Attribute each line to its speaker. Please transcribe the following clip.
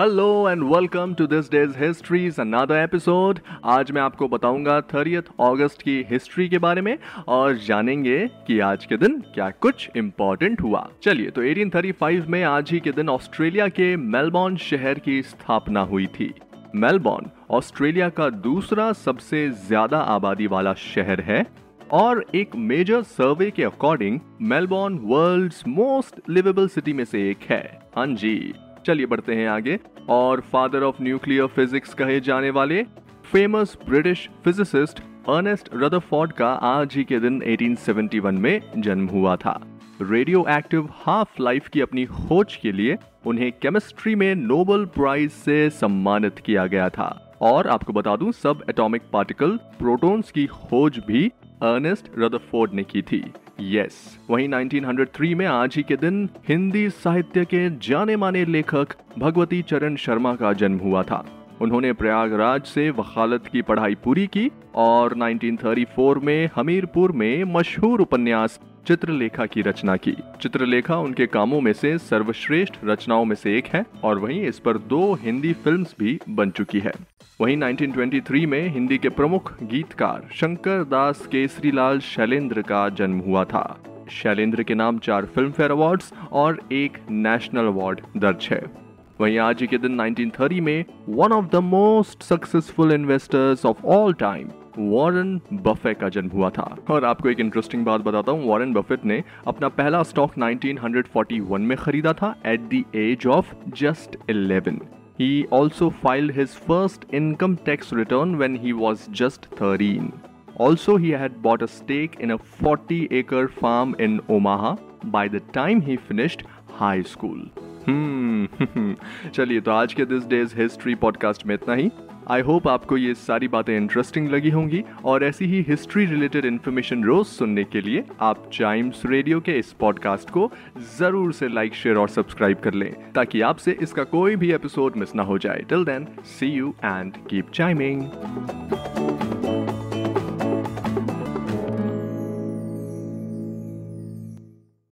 Speaker 1: hello and welcome to this day's history's another episode आज मैं आपको बताऊँगा थर्टियथ अगस्त की हिस्ट्री के बारे में और जानेंगे कि आज के दिन क्या कुछ इम्पोर्टेंट हुआ। चलिए तो 1835 में आज ही के दिन ऑस्ट्रेलिया के मेलबॉर्न शहर की स्थापना हुई थी। मेलबॉर्न ऑस्ट्रेलिया का दूसरा सबसे ज़्यादा आबादी वाला शहर है और एक मेजर सर्वे के according Melbourne world's most liveable city में से एक है। हाँ जी। चलिए बढ़ते हैं आगे। और फादर ऑफ़ न्यूक्लियर फिजिक्स कहे जाने वाले famous British physicist Ernest Rutherford का आज ही के दिन 1871 में जन्म हुआ था। रेडियो एक्टिव हाफ़ लाइफ की अपनी खोज के लिए उन्हें केमिस्ट्री में नोबेल प्राइज से सम्मानित किया गया था। और आपको बता दूँ, सब एटॉमिक पार्टिकल प्रोटॉन्स की खोज भी अर्नेस्ट रदरफोर्ड ने की थी। यस वहीं 1903 में आज ही के दिन हिंदी साहित्य के जाने माने लेखक भगवती चरण शर्मा का जन्म हुआ था। उन्होंने प्रयागराज से वकालत की पढ़ाई पूरी की और 1934 में हमीरपुर में मशहूर उपन्यास चित्रलेखा की रचना की। चित्रलेखा उनके कामों में से सर्वश्रेष्ठ रचनाओं में से एक है और वहीं इस पर दो हिंदी फिल्म्स भी बन चुकी है। वहीं 1923 में हिंदी के प्रमुख गीतकार शंकर दास केसरीलाल शैलेंद्र का जन्म हुआ था। शैलेंद्र के नाम चार फ़िल्म फेयर अवार्ड्स और एक नेशनल अवार्ड दर्ज है। वहीं आज के दिन 1930 में one of the most successful investors of all time Warren Buffett का जन्म हुआ था और आपको एक इंटरेस्टिंग बात बताता हूँ वॉरेन बफेट ने अपना पहला स्टॉक 1941 में खरीदा था at the age of just 11 He also filed his first income tax return when he was just 13. Also, he had bought a stake in a 40 acre farm in Omaha by the time he finished high school. हम्म चलिए तो आज के this day's history podcast में इतना ही I hope आपको ये सारी बातें इंटरेस्टिंग लगी होंगी और ऐसी ही हिस्ट्री रिलेटेड इन्फॉर्मेशन रोज सुनने के लिए आप चाइम्स रेडियो के इस पॉडकास्ट को ज़रूर से लाइक शेयर और सब्सक्राइब कर लें ताकि आपसे इसका कोई भी एपिसोड मिस ना हो जाए। Till then see you and keep chiming